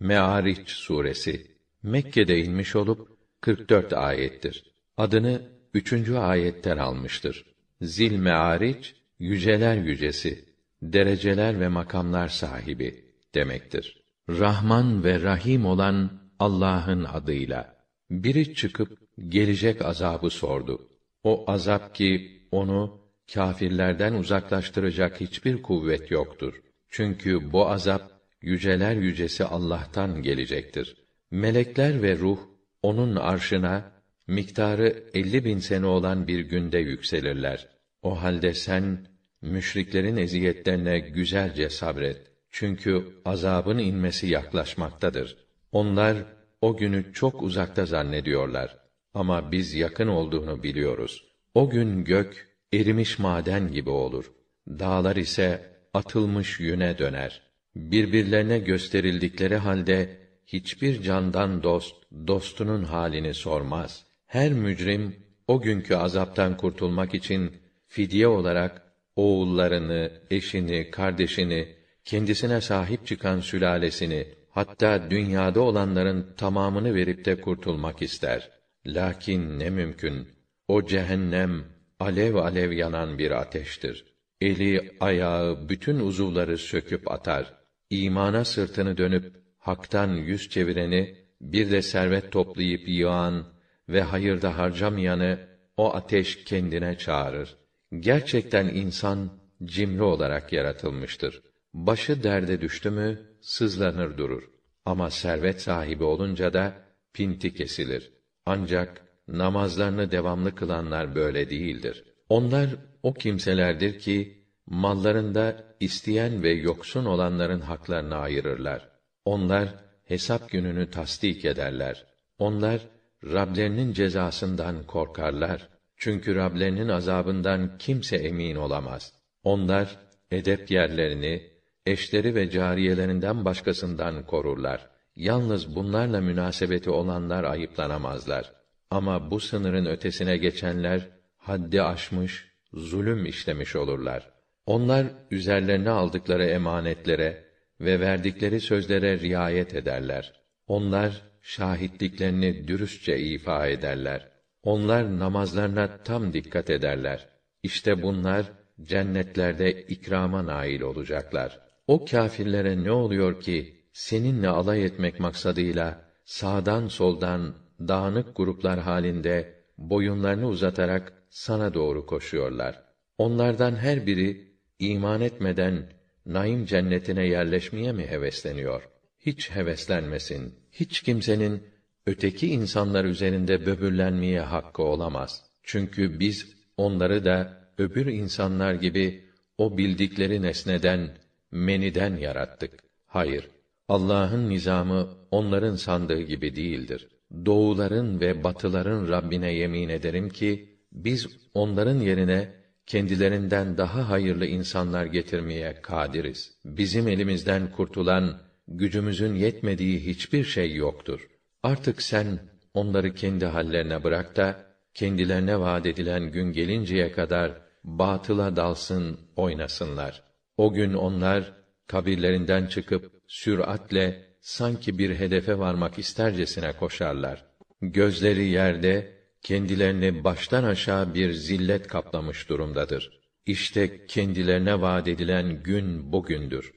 Me'ariç suresi Mekke'de inmiş olup 44 ayettir. Adını üçüncü ayetten almıştır. Zil Me'ariç yüceler yücesi, dereceler ve makamlar sahibi demektir. Rahman ve Rahim olan Allah'ın adıyla. Biri çıkıp gelecek azabı sordu. O azap ki onu kâfirlerden uzaklaştıracak hiçbir kuvvet yoktur. Çünkü bu azap yüceler yücesi Allah'tan gelecektir. Melekler ve ruh onun arşına miktarı elli bin sene olan bir günde yükselirler. O halde sen müşriklerin eziyetlerine güzelce sabret. Çünkü azabın inmesi yaklaşmaktadır. Onlar o günü çok uzakta zannediyorlar ama biz yakın olduğunu biliyoruz. O gün gök erimiş maden gibi olur. Dağlar ise atılmış yüne döner. Birbirlerine gösterildikleri halde hiçbir candan dost dostunun halini sormaz. Her mücrim o günkü azaptan kurtulmak için fidye olarak oğullarını, eşini, kardeşini, kendisine sahip çıkan sülalesini, hatta dünyada olanların tamamını verip de kurtulmak ister. Lakin ne mümkün? O cehennem alev alev yanan bir ateştir. Eli, ayağı, bütün uzuvları söküp atar. İmana sırtını dönüp haktan yüz çevireni, bir de servet toplayıp yığan ve hayırda harcamayanı o ateş kendine çağırır. Gerçekten insan cimri olarak yaratılmıştır. Başı derde düştü mü sızlanır durur. Ama servet sahibi olunca da pinti kesilir. Ancak namazlarını devamlı kılanlar böyle değildir. Onlar o kimselerdir ki mallarında isteyen ve yoksun olanların haklarını ayırırlar. Onlar hesap gününü tasdik ederler. Onlar Rablerinin cezasından korkarlar. Çünkü Rablerinin azabından kimse emin olamaz. Onlar edep yerlerini, eşleri ve cariyelerinden başkasından korurlar. Yalnız bunlarla münasebeti olanlar ayıplanamazlar. Ama bu sınırın ötesine geçenler haddi aşmış, zulüm işlemiş olurlar. Onlar üzerlerine aldıkları emanetlere ve verdikleri sözlere riayet ederler. Onlar şahitliklerini dürüstçe ifa ederler. Onlar namazlarına tam dikkat ederler. İşte bunlar cennetlerde ikrama nail olacaklar. O kâfirlere ne oluyor ki seninle alay etmek maksadıyla sağdan soldan dağınık gruplar halinde boyunlarını uzatarak sana doğru koşuyorlar. Onlardan her biri iman etmeden naim cennetine yerleşmeye mi hevesleniyor? Hiç heveslenmesin. Hiç kimsenin öteki insanlar üzerinde böbürlenmeye hakkı olamaz. Çünkü biz onları da öbür insanlar gibi o bildikleri nesneden, meniden yarattık. Hayır, Allah'ın nizamı onların sandığı gibi değildir. Doğuların ve batıların Rabbine yemin ederim ki biz onların yerine kendilerinden daha hayırlı insanlar getirmeye kadiriz. Bizim elimizden kurtulan, gücümüzün yetmediği hiçbir şey yoktur. Artık sen onları kendi hallerine bırak da kendilerine vaad edilen gün gelinceye kadar batıla dalsın, oynasınlar. O gün onlar kabirlerinden çıkıp süratle sanki bir hedefe varmak istercesine koşarlar. Gözleri yerde, kendilerini baştan aşağı bir zillet kaplamış durumdadır. İşte kendilerine vaad edilen gün bugündür.